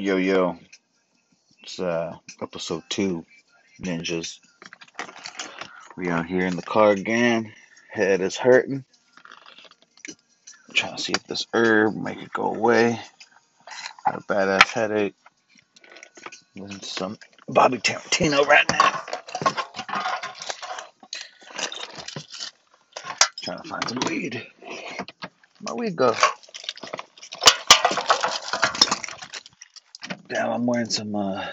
Yo, yo, it's uh, episode two, ninjas. We out here in the car again. Head is hurting. trying to see if this herb make it go away. Got a badass headache. Listen to some Bobby Tarantino right now. Trying to find some weed. My weed go. Damn, I'm wearing some uh,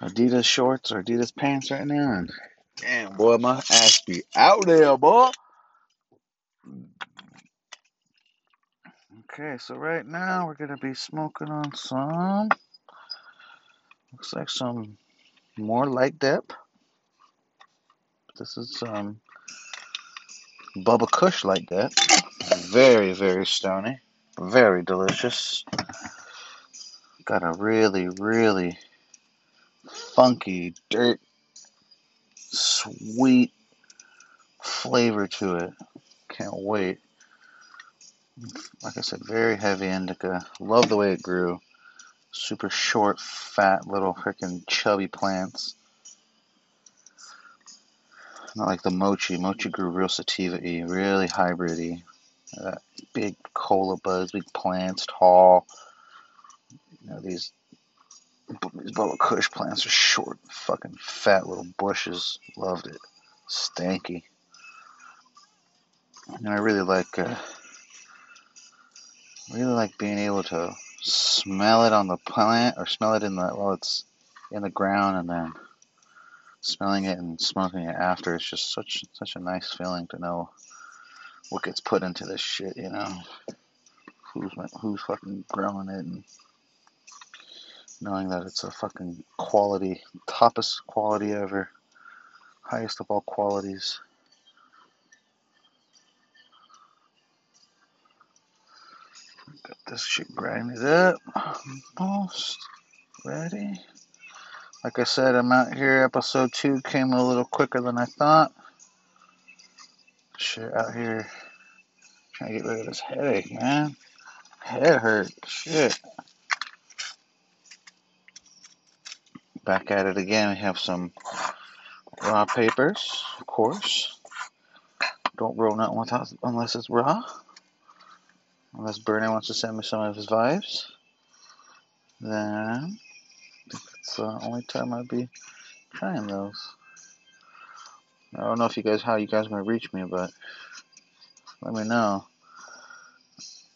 Adidas shorts or Adidas pants right now, and damn, boy, my ass be out there, boy. Okay, so right now we're gonna be smoking on some. Looks like some more light dep. This is some Bubba Kush light dep. Very, very stony. Very delicious. Got a really, really funky, dirt, sweet flavor to it. Can't wait. Like I said, very heavy indica. Love the way it grew. Super short, fat, little freaking chubby plants. Not like the mochi. Mochi grew real sativa-y, really hybrid-y. Uh, big cola buds, big plants, tall. You know, these these Bubba Kush plants are short, fucking fat little bushes. Loved it. Stanky. And I really like uh, really like being able to smell it on the plant or smell it in the while it's in the ground and then smelling it and smoking it after. It's just such such a nice feeling to know what gets put into this shit, you know. Who's who's fucking growing it and knowing that it's a fucking quality, toppest quality ever, highest of all qualities. Got this shit grinded up, almost ready. Like I said, I'm out here. Episode two came a little quicker than I thought. Shit, out here trying to get rid of this headache, man. Head hurt. Shit. Back at it again. We have some raw papers, of course. Don't roll nothing without, unless it's raw. Unless Berner wants to send me some of his vibes. Then, it's the only time I'd be trying those. I don't know if you guys, how you guys are going to reach me, but let me know.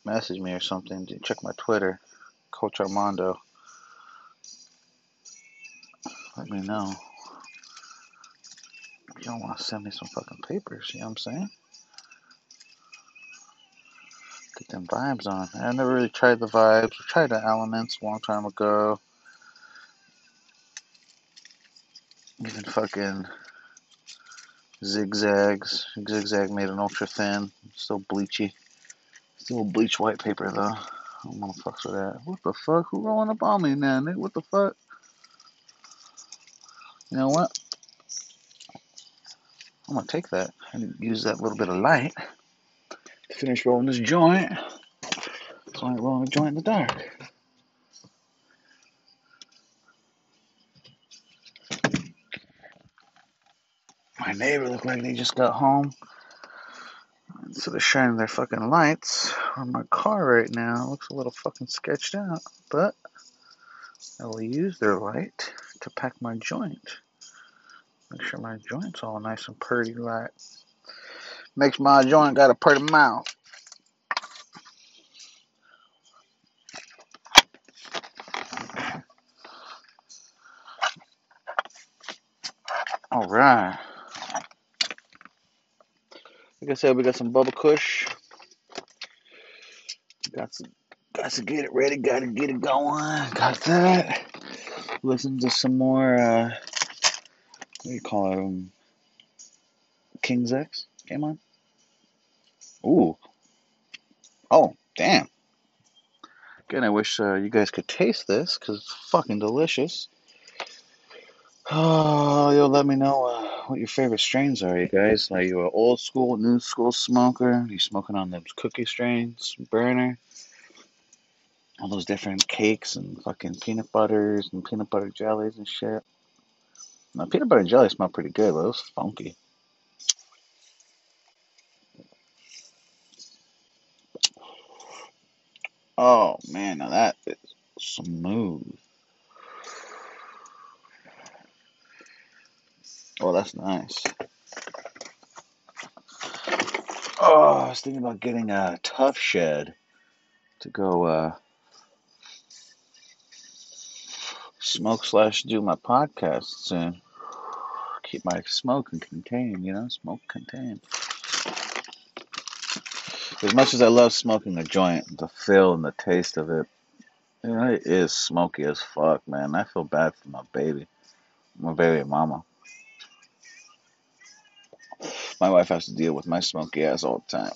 Message me or something. Check my Twitter, Coach Armando let me know. You don't want to send me some fucking papers, you know what I'm saying? Get them vibes on. I never really tried the vibes. I tried the elements a long time ago. Even fucking zigzags. Zigzag made an ultra thin. Still bleachy. Still bleach white paper though. I don't want to fuck with that. What the fuck? Who rolling up on me now, nigga? What the fuck? You know what? I'm gonna take that and use that little bit of light to finish rolling this joint. So I rolling a joint in the dark. My neighbor looked like they just got home. So they're shining their fucking lights on my car right now. It looks a little fucking sketched out, but I will use their light to pack my joint. Make sure my joint's all nice and pretty like. Makes my joint got a pretty mouth. All right. Like I said, we got some Bubba Kush. Got some, got to get it ready. Got to get it going. Got that. Listen to some more. Uh, what do you call it? Um, King's X came on. Ooh. Oh, damn. Again, I wish uh, you guys could taste this because it's fucking delicious. Oh, you'll let me know uh, what your favorite strains are, you guys. Are you an old school, new school smoker? Are you smoking on those cookie strains, Berner? All those different cakes and fucking peanut butters and peanut butter jellies and shit. Now, peanut butter jelly smelled pretty good, but it was funky. Oh man, now that is smooth. Oh, that's nice. Oh, I was thinking about getting a Tuff Shed to go uh, smoke slash do my podcast soon. Keep my smoke and contained, you know, smoke contained. As much as I love smoking a joint, the feel and the taste of it, you know, it is smoky as fuck, man. I feel bad for my baby, my baby mama. My wife has to deal with my smoky ass all the time.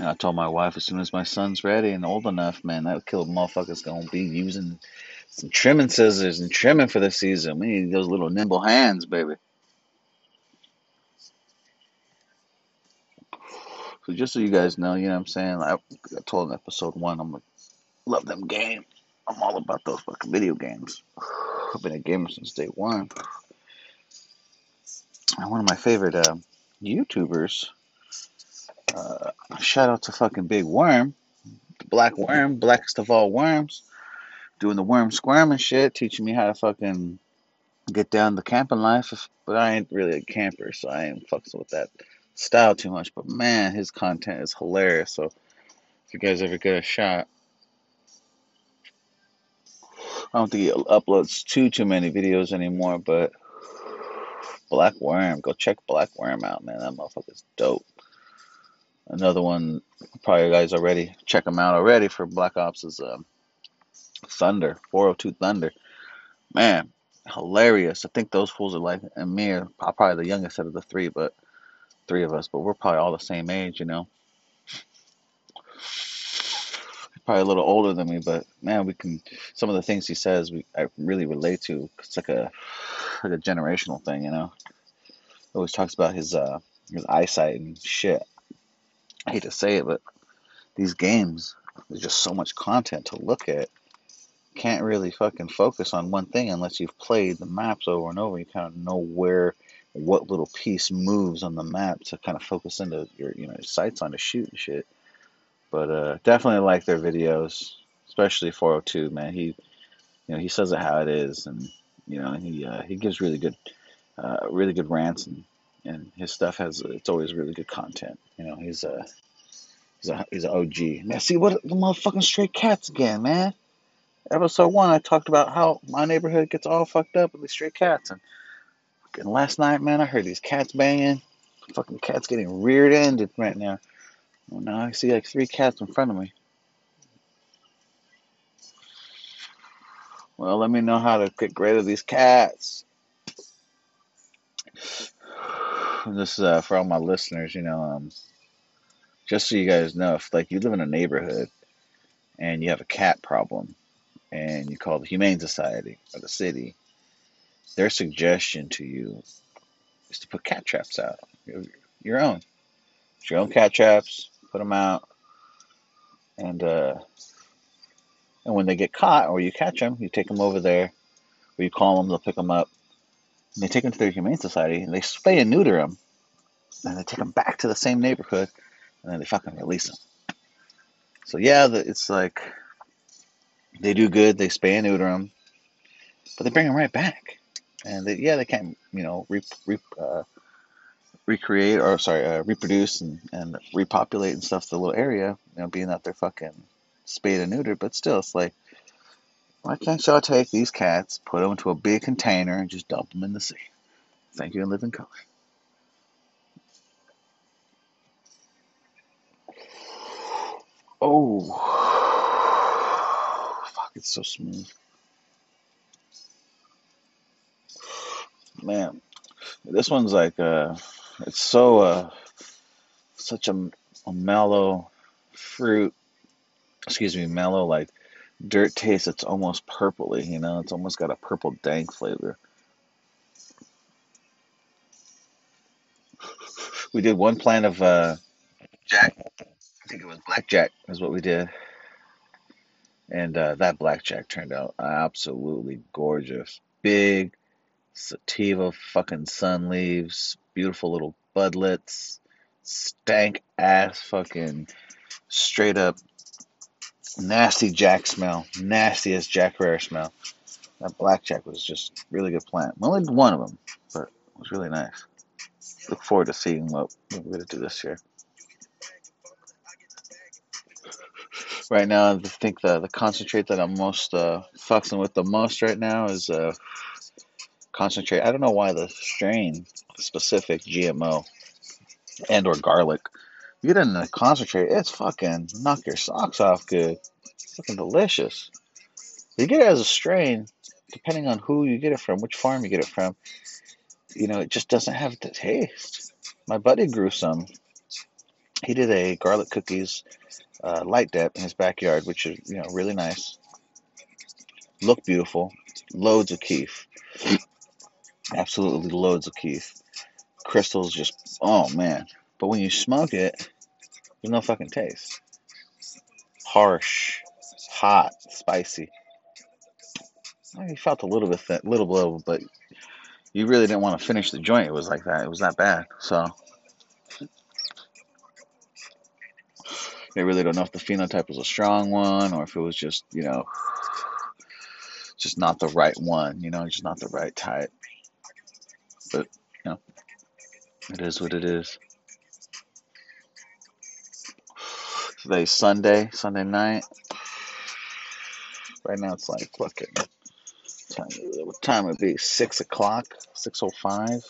And I told my wife as soon as my son's ready and old enough, man, that killer motherfucker's gonna be using some trimming scissors and trimming for the season. We need those little nimble hands, baby. So just so you guys know, you know what I'm saying? I, I told in episode one, I'm like, love them game. I'm all about those fucking video games. I've been a gamer since day one. And one of my favorite uh, YouTubers, uh, shout out to fucking Big Worm, the Black Worm, blackest of all worms, doing the worm squirm and shit, teaching me how to fucking get down the camping life. But I ain't really a camper, so I ain't fucking with that style too much. But man, his content is hilarious. So if you guys ever get a shot, I don't think he uploads too too many videos anymore, but Black Worm, go check Black Worm out, man. That motherfucker's dope. Another one, probably you guys already check them out already for Black Ops is um, Thunder, 402 Thunder. Man, hilarious. I think those fools are like, and me are probably the youngest out of the three, but three of us, but we're probably all the same age, you know. Probably a little older than me, but man, we can. Some of the things he says, we I really relate to. It's like a like a generational thing, you know. Always talks about his uh his eyesight and shit. I hate to say it, but these games, there's just so much content to look at. Can't really fucking focus on one thing unless you've played the maps over and over. You kind of know where, what little piece moves on the map to kind of focus into your, you know, sights on to shoot and shit. But uh, definitely like their videos, especially 402. Man, he, you know, he says it how it is, and you know, he uh, he gives really good, uh, really good rants and and his stuff has it's always really good content. You know, he's a he's a he's an OG. Man, see what the motherfucking stray cats again, man. Episode one, I talked about how my neighborhood gets all fucked up with these stray cats, and fucking last night, man, I heard these cats banging. Fucking cats getting reared ended right now. Well, now I see like three cats in front of me. Well, let me know how to get rid of these cats. This is uh, for all my listeners, you know, um, just so you guys know, if like you live in a neighborhood and you have a cat problem and you call the Humane Society or the city, their suggestion to you is to put cat traps out, your, own, your own cat traps, put them out, and uh, and when they get caught or you catch them, you take them over there, or you call them, they'll pick them up, and they take them to their Humane Society, and they spay and neuter them, and they take them back to the same neighborhood, and then they fucking release them. So yeah, the, it's like they do good, they spay and neuter them, but they bring them right back, and they, yeah, they can't, you know, re, re, uh, recreate or sorry, uh, reproduce and, and repopulate and stuff the little area, you know, being that they're fucking spayed and neutered, but still, it's like, why can't y'all take these cats, put them into a big container, and just dump them in the sea? Thank you and live in color. Oh, fuck, it's so smooth. Man, this one's like, uh, it's so, uh, such a, a mellow fruit, excuse me, mellow, like dirt taste. It's almost purpley, you know, it's almost got a purple dank flavor. We did one plant of, uh, Jack. I think it was blackjack is what we did, and uh, that blackjack turned out absolutely gorgeous. Big sativa fucking sun leaves, beautiful little budlets, stank ass fucking straight up nasty jack smell, Nastiest Jack Rare smell. That blackjack was just really good plant. Only one of them, but it was really nice. Look forward to seeing what we're gonna do this year. Right now, I think the the concentrate that I'm most uh, fucking with the most right now is uh, concentrate. I don't know why the strain specific GMO and or garlic. You get in a concentrate, it's fucking knock your socks off good. It's fucking delicious. You get it as a strain, depending on who you get it from, which farm you get it from. You know, it just doesn't have the taste. My buddy grew some. He did a garlic cookies uh, light dep in his backyard, which is you know really nice. Look beautiful. Loads of keef. Absolutely loads of keef. Crystals just oh man. But when you smoke it, there's no fucking taste. Harsh, hot, spicy. I felt a little bit, thin, little bit, but you really didn't want to finish the joint. It was like that. It was that bad. So they really don't know if the phenotype was a strong one or if it was just, you know, just not the right one. You know, just not the right type. But you know, it is what it is. Today's Sunday, Sunday night. Right now it's like fucking time. What time would it be? Six o'clock, six o five.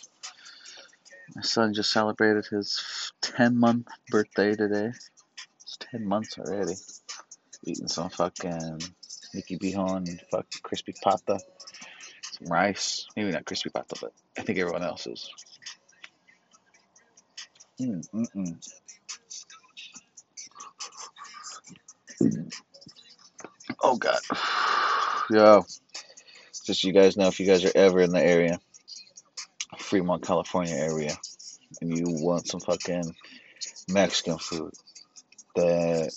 My son just celebrated his ten month birthday today. It's ten months already. Eating some fucking Mickey Bihon and fucking crispy pata, some rice. Maybe not crispy pata, but I think everyone else is. Mm, mm, mm. Oh god. Yo. Just so you guys know if you guys are ever in the area, Fremont, California area, and you want some fucking Mexican food, that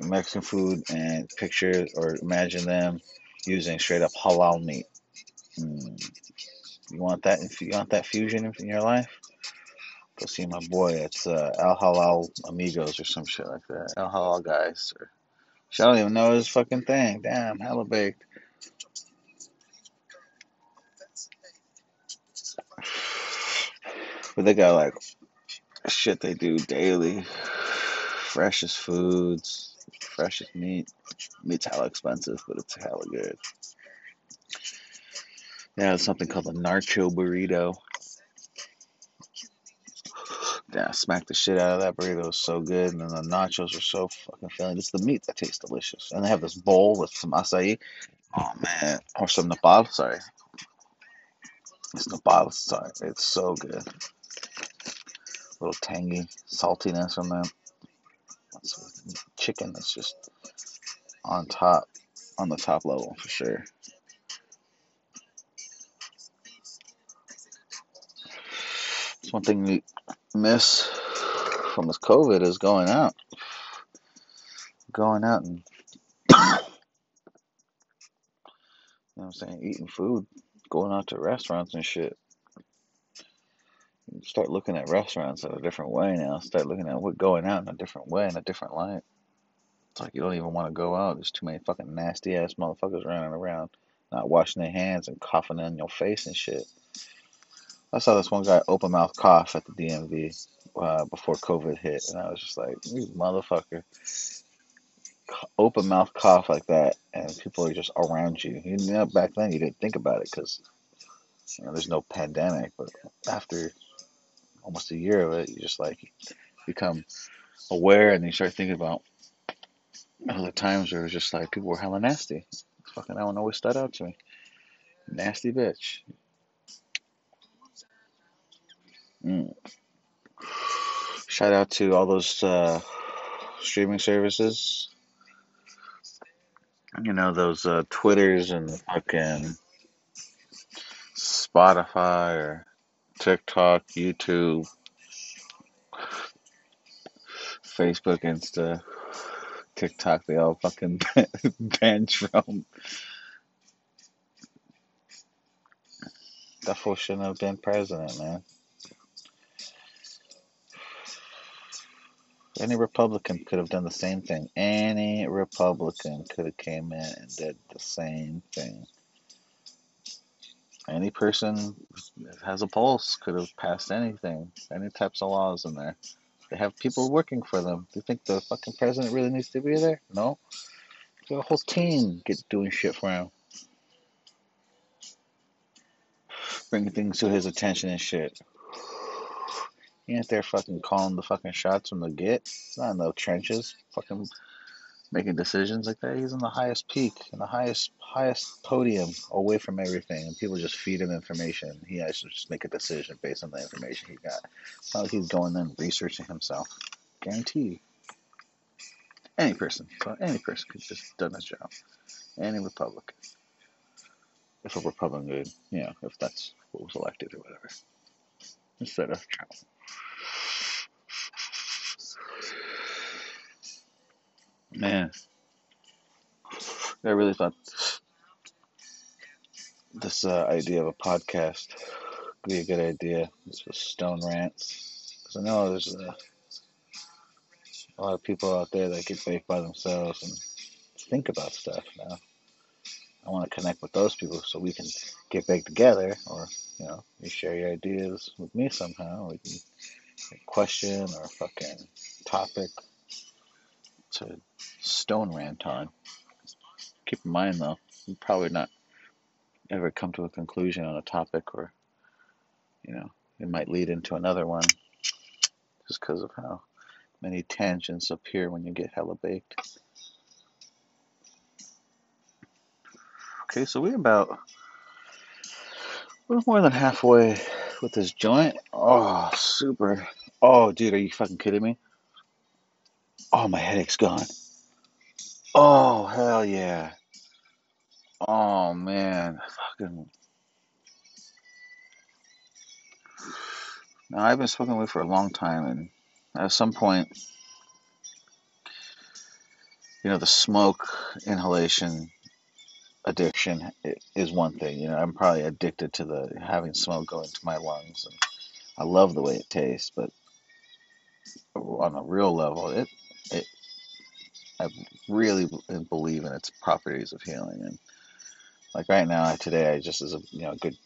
Mexican food and picture or imagine them using straight up halal meat. Mm. You want that? If you want that fusion in your life, go see my boy. It's uh, Al Halal Amigos or some shit like that. Al Halal guys. Or, I don't even know his fucking thing. Damn, hella baked. But they got like shit they do daily. Freshest foods, freshest meat. Meat's hella expensive, but it's hella good. They have something called a nacho burrito. Yeah, smacked the shit out of that burrito. It was so good. And then the nachos were so fucking filling. It's the meat that tastes delicious. And they have this bowl with some acai. Oh man. Or some nopal. Sorry. It's nopal. Sorry. It's so good. A little tangy saltiness from them. Chicken that's just on top, on the top level for sure. One thing we miss from this COVID is going out. Going out and you know what I'm saying, eating food, going out to restaurants and shit. Start looking at restaurants in a different way now. Start looking at what going out in a different way, in a different light. It's like you don't even want to go out. There's too many fucking nasty ass motherfuckers running around, not washing their hands and coughing in your face and shit. I saw this one guy open mouth cough at the DMV uh, before COVID hit, and I was just like, "You motherfucker!" Open mouth cough like that, and people are just around you. You know, back then you didn't think about it because you know there's no pandemic, but after almost a year of it, you just like become aware, and you start thinking about all the times where it was just like people were hella nasty. Fucking that one always stood out to me. Nasty bitch. Mm. Shout out to all those uh, streaming services. You know, those uh, Twitters and fucking Spotify or TikTok, YouTube. Facebook, Insta, TikTok, they all fucking ban Trump. That fool shouldn't have been president, man. Any Republican could have done the same thing. Any Republican could have came in and did the same thing. Any person that has a pulse could have passed anything, any types of laws in there. They have people working for them. Do you think the fucking president really needs to be there? No. Got a whole team get doing shit for him. Bringing things to his attention and shit. He ain't there fucking calling the fucking shots from the get. He's not in the trenches, fucking making decisions like that. He's in the highest peak, in the highest highest podium, away from everything, and people just feed him information. He has to just make a decision based on the information he got. It's not like he's going and researching himself. Guarantee. Any person, so any person could just done his job. Any Republican, if a Republican, you know, if that's what was elected or whatever, instead of Trump. Man, I really thought this uh, idea of a podcast would be a good idea. This was Stone Rants. Because I know there's uh, a lot of people out there that get baked by themselves and think about stuff now. I want to connect with those people so we can get back together, or you know, you share your ideas with me somehow. We can question or fucking topic to stone rant on. Keep in mind though, you probably not ever come to a conclusion on a topic, or you know, it might lead into another one, just because of how many tangents appear when you get hella baked. Okay, so we're about a little more than halfway with this joint. Oh, super. Oh, dude, are you fucking kidding me? Oh, my headache's gone. Oh, hell yeah. Oh, man. Fucking. Now, I've been smoking weed for a long time, and at some point, you know, the smoke inhalation addiction is one thing. You know, I'm probably addicted to the having smoke go into my lungs, and I love the way it tastes. But on a real level, it it I really believe in its properties of healing. And like right now, today, I just as a you know good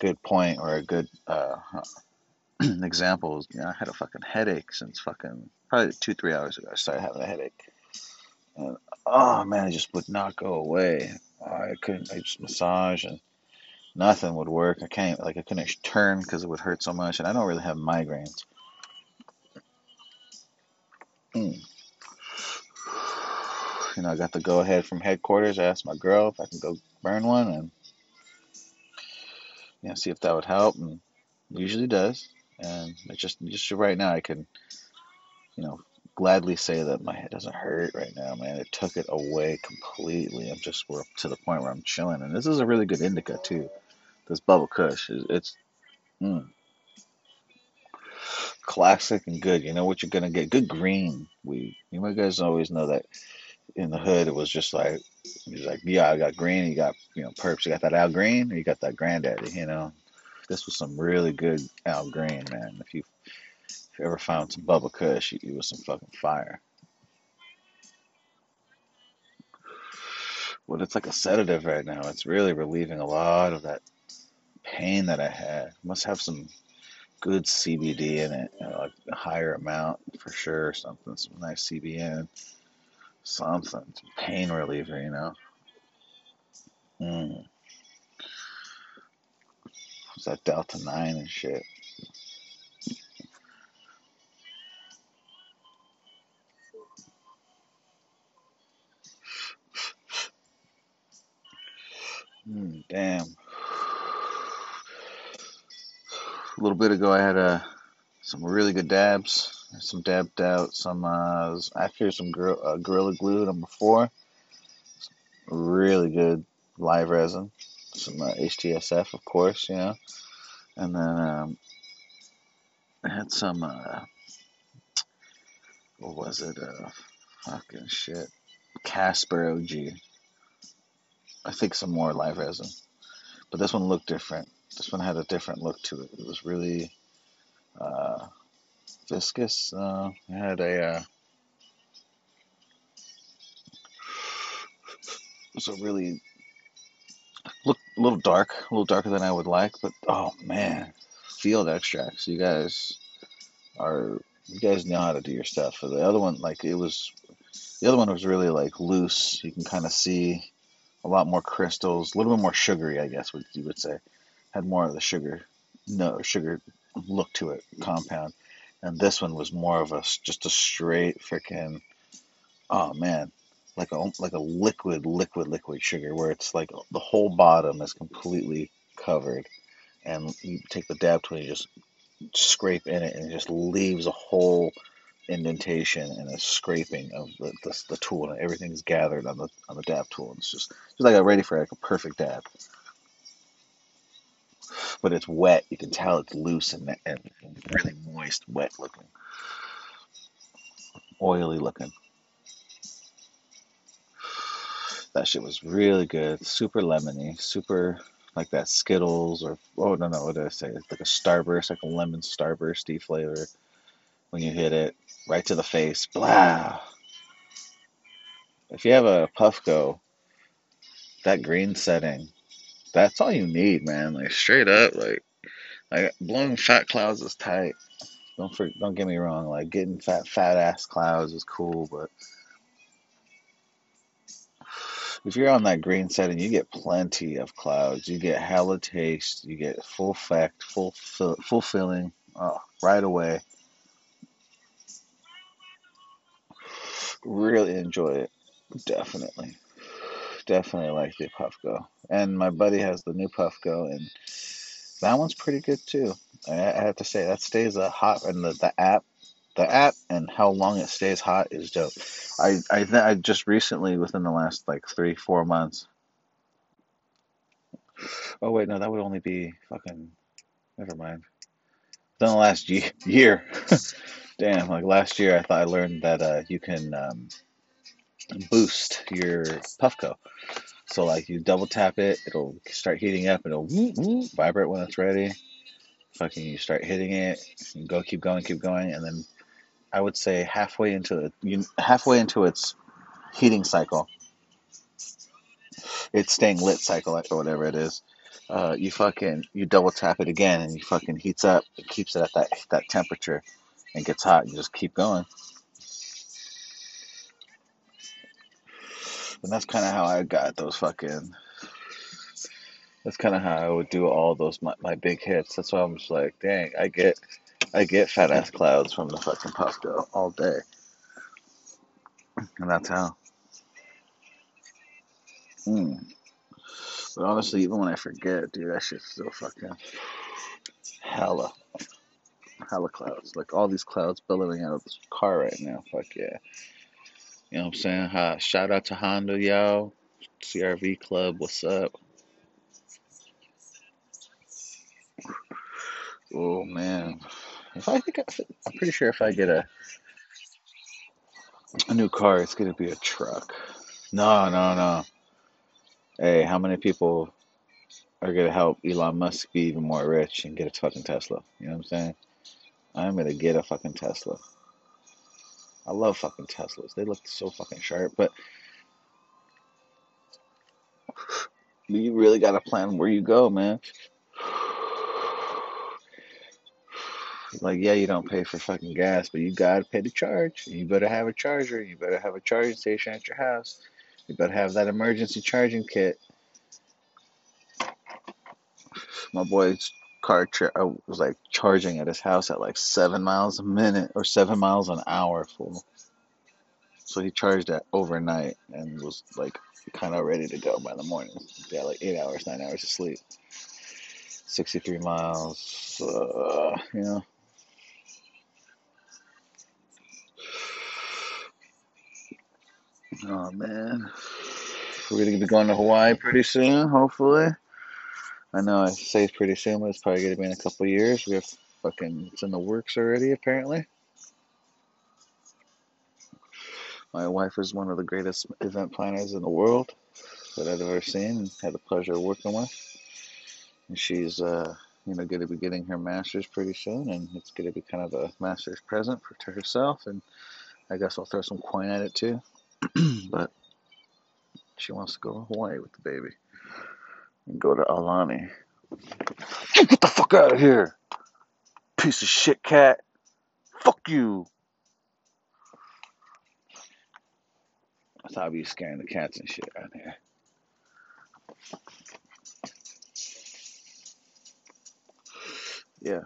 good point or a good uh, example is you know I had a fucking headache since fucking probably two three hours ago. I started having a headache. And, oh man, it just would not go away. I couldn't. I just massage and nothing would work. I can't like I couldn't turn because it would hurt so much, and I don't really have migraines. You know, I got the go ahead from headquarters. I asked my girl if I can go burn one and you know see if that would help, and usually does. And it just just right now I can you know gladly say that my head doesn't hurt right now, man. It took it away completely. I'm just we're to the point where I'm chilling, and this is a really good indica too. This Bubba Kush, is it's mm, classic and good. You know what you're gonna get? Good green weed. You know, guys always know that in the hood it was just like he's like, yeah, I got green. You got you know perps. You got that Al Green, or you got that Granddaddy. You know, this was some really good Al Green, man. If you if you ever found some Bubba Kush, it was some fucking fire. But it's like a sedative right now. It's really relieving a lot of that pain that I had. Must have some good CBD in it, you know, like a higher amount for sure, something, some nice CBN, something, some pain reliever, you know. Mm. It's that Delta 9 and shit. Mm, damn. A little bit ago, I had uh, some really good dabs. Some dabbed out some, uh, actually some gor- uh, Gorilla Glue number four. Really good live resin. Some uh, HTSF, of course, you know. And then um, I had some uh, what was it? Uh, fucking shit. Casper OG. I think some more live resin, but this one looked different. This one had a different look to it. It was really uh, viscous. Uh, it had a uh, it was a really look a little dark, a little darker than I would like, but oh man, field extracts. You guys are you guys know how to do your stuff. The other one, like it was, the other one was really like loose. You can kind of see a lot more crystals, a little bit more sugary, I guess what you would say. Had more of the sugar, no sugar look to it, compound. And this one was more of a just a straight freaking, oh man, like a like a liquid, liquid, liquid sugar, where it's like the whole bottom is completely covered, and you take the dab tool and you just scrape in it, and it just leaves a whole indentation and a scraping of the, the, the tool, and everything's gathered on the on the dab tool. And it's just just like a ready for like a perfect dab, but it's wet. You can tell it's loose and, and really moist, wet looking, oily looking. That shit was really good, super lemony, super like that Skittles or oh no no what did I say? It's like a Starburst, like a lemon Starbursty flavor. When you hit it right to the face, blah. If you have a Puffco, that green setting, that's all you need, man. Like straight up, like like blowing fat clouds is tight. Don't don't get me wrong. Like getting fat fat ass clouds is cool, but if you're on that green setting, you get plenty of clouds. You get hella taste. You get full effect, full fill, fulfilling oh, uh, right away. Really enjoy it. Definitely. Definitely like the Puffco. And my buddy has the new Puffco, and that one's pretty good too. I, have to say, that stays hot, and the, the app the app and how long it stays hot is dope. I I, I just recently within the last like three four months. Oh wait, no, that would only be fucking. Never mind. Within the last year, damn, like last year, I thought I learned that uh, you can um, boost your Puffco. So like you double tap it, it'll start heating up, it'll vibrate when it's ready. Fucking you start hitting it, you go keep going, keep going, and then I would say halfway into it, halfway into its heating cycle, its staying lit cycle or whatever it is. Uh, you fucking you double tap it again and you fucking heats up. It keeps it at that that temperature and gets hot. You just keep going. And that's kind of how I got those fucking. That's kind of how I would do all those my, my big hits. That's why I'm just like, dang, I get I get fat ass clouds from the fucking Puffco all day. And that's how. Mm. But honestly, even when I forget, dude, that shit's still fucking hella, hella clouds. Like all these clouds billowing out of this car right now. Fuck yeah. You know what I'm saying? Hi, shout out to Honda, y'all. CRV Club, what's up? Oh man, if I think I'm pretty sure if I get a a new car, it's gonna be a truck. No, no, no. Hey, how many people are gonna help Elon Musk be even more rich and get a fucking Tesla? You know what I'm saying? I'm gonna get a fucking Tesla. I love fucking Teslas. They look so fucking sharp, but you really gotta plan where you go, man. Like, yeah, you don't pay for fucking gas, but you gotta pay the charge. You better have a charger. You better have a charging station at your house. You better have that emergency charging kit. My boy's car tra- uh, was like charging at his house at like seven miles a minute or seven miles an hour full. So he charged that overnight and was like kind of ready to go by the morning. Had like eight hours, nine hours of sleep. 63 miles, uh, you know. Oh man, we're gonna be going to Hawaii pretty soon, hopefully. I know I say it's pretty soon, but it's probably gonna be in a couple years. We have fucking it's in the works already, apparently. My wife is one of the greatest event planners in the world that I've ever seen and had the pleasure of working with. And she's, uh, you know, going to be getting her master's pretty soon, and it's going to be kind of a master's present for to herself. And I guess I'll throw some coin at it too. but she wants to go to Hawaii with the baby and go to Aulani. Get the fuck out of here, piece of shit cat. Fuck you. That's how I'd be scaring the cats and shit out here. Yeah.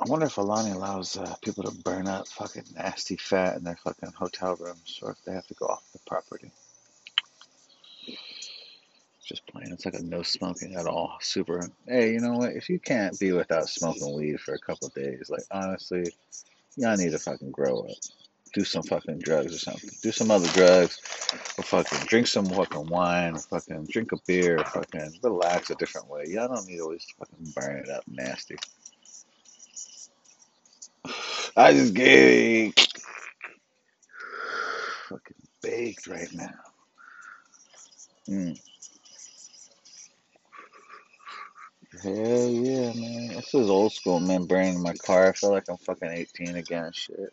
I wonder if Aulani allows uh, people to burn up fucking nasty fat in their fucking hotel rooms or if they have to go off the property. Just plain. It's like a no smoking at all. Super. Hey, you know what? If you can't be without smoking weed for a couple days, like honestly, y'all need to fucking grow up. Do some fucking drugs or something. Do some other drugs. Or fucking drink some fucking wine. Or fucking drink a beer. Or fucking relax a different way. Y'all don't need to always fucking burn it up nasty. I just get fucking baked right now. Mm. Hell yeah, man. This is old school, man. Burning my car. I feel like I'm fucking 18 again shit.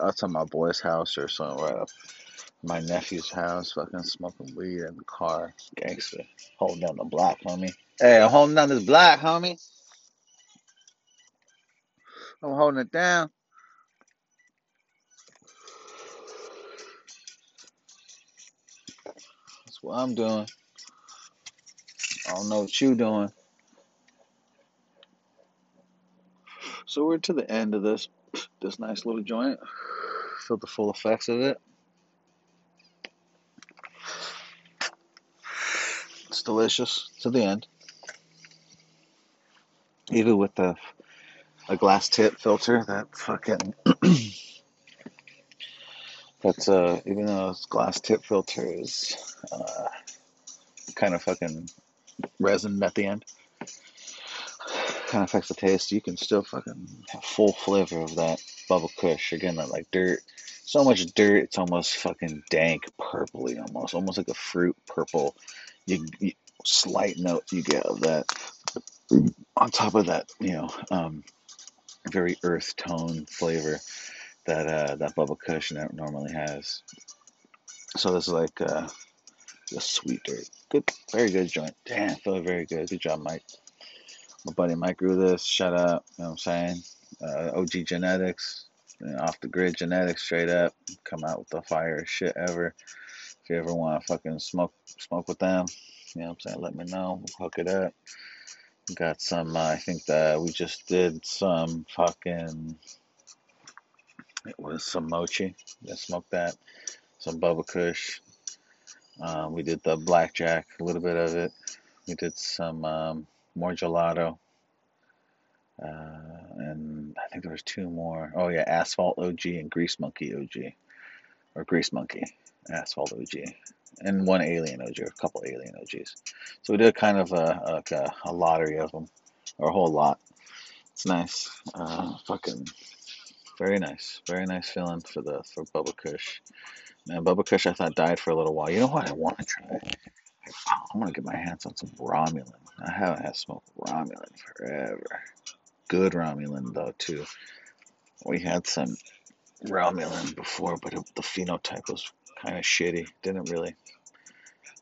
Outside my boy's house or something, right up my nephew's house, fucking smoking weed in the car. Gangster. Holding down the block, homie. Hey, I'm holding down this block, homie. I'm holding it down. That's what I'm doing. I don't know what you doing. So we're to the end of this this nice little joint. Feel the full effects of it. It's delicious to the end. Even with the a glass tip filter that fucking that's uh even though this glass tip filter is uh kind of fucking resin at the end. Kind of affects the taste. You can still fucking have full flavor of that Bubba Kush. Again that like dirt. So much dirt it's almost fucking dank purpley almost almost like a fruit purple. You, you slight note you get of that. On top of that you know um very earth tone flavor that uh, that Bubba Kush normally has. So this is like uh, a sweet dirt. Good, very good joint. Damn, feel very good. Good job, Mike. My buddy Mike grew this. Shout out. You know what I'm saying? Uh, OG genetics, you know, off the grid genetics, straight up. Come out with the fire shit ever. If you ever want to fucking smoke smoke with them, you know what I'm saying? Let me know. We'll hook it up. Got some, uh, I think that we just did some fucking, it was some mochi. Yeah, smoked that. Some Bubba Kush. Um, we did the blackjack, a little bit of it. We did some um, more gelato. Uh, and I think there was two more. Oh yeah, Asphalt OG and Grease Monkey OG. Or Grease Monkey. Asphalt OG and one alien OG, or a couple alien OGs. So we did kind of a, a, a lottery of them, or a whole lot. It's nice. Uh, fucking very nice, very nice feeling for the for Bubba Kush. Man, Bubba Kush I thought died for a little while. You know what I want to try? I want to get my hands on some Romulan. I haven't had smoked Romulan forever. Good Romulan though too. We had some Romulan before, but it, the phenotype was kind of shitty. Didn't really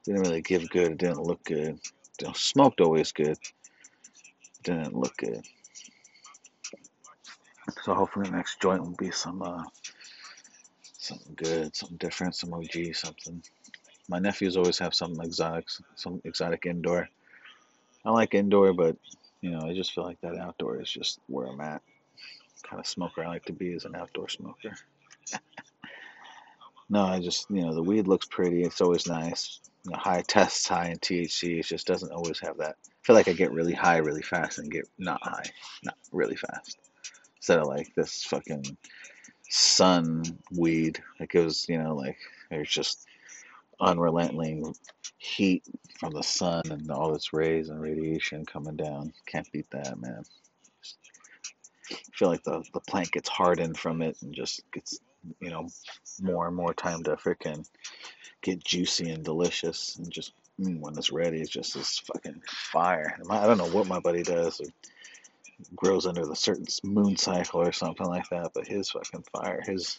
didn't really give good. It didn't look good. Smoked always good. Didn't look good. So hopefully the next joint will be some uh, something good, something different, some OG, something. My nephews always have something exotic, some exotic indoor. I like indoor, but you know, I just feel like that outdoor is just where I'm at. Kind of smoker I like to be is an outdoor smoker. no, I just you know the weed looks pretty. It's always nice you know, high tests high in THC. It just doesn't always have that. I feel like I get really high really fast and get not high, not really fast. Instead of like this fucking sun weed. It was, you know, like there's just unrelenting heat from the sun and all its rays and radiation coming down. Can't beat that, man. feel like the the plant gets hardened from it and just gets you know more and more time to freaking get juicy and delicious and just mm, when it's ready it's just this fucking fire i don't know what my buddy does it grows under the certain moon cycle or something like that but his fucking fire his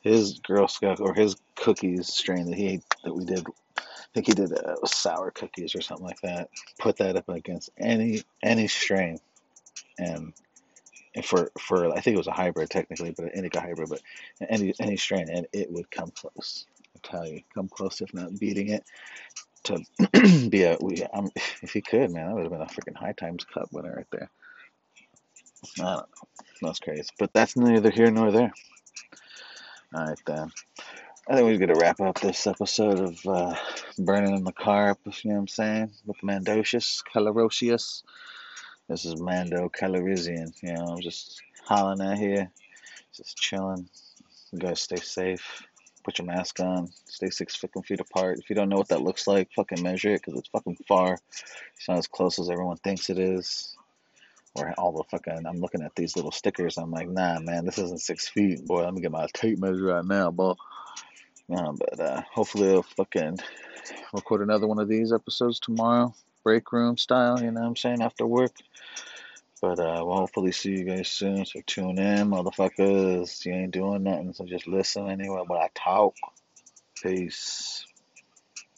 his girl scout or his cookies strain that he that we did I think he did uh, sour cookies or something like that. Put that up against any any strain, and for for I think it was a hybrid technically, but an indica hybrid, but any any strain, and it would come close. I tell you, come close if not beating it to be a. We, um, if he could, man, that would have been a freaking high times cup winner right there. I that's crazy, but that's neither here nor there. All right then. I think we're gonna wrap up this episode of uh, burning in the carp. You know what I'm saying? With Mandocious, Calarocious. This is Mando Calrissian. You know, I'm just hollering out here, just chilling. You guys stay safe. Put your mask on. Stay six fucking feet apart. If you don't know what that looks like, fucking measure it because it's fucking far. It's not as close as everyone thinks it is. Or all the fucking. I'm looking at these little stickers. I'm like, nah, man, this isn't six feet, boy. Let me get my tape measure right now, boy. Nah, but uh, hopefully I'll fucking record another one of these episodes tomorrow, break room style. You know what I'm saying? After work. But uh, we'll hopefully see you guys soon. So tune in, motherfuckers. You ain't doing nothing, so just listen anyway. But I talk. Peace.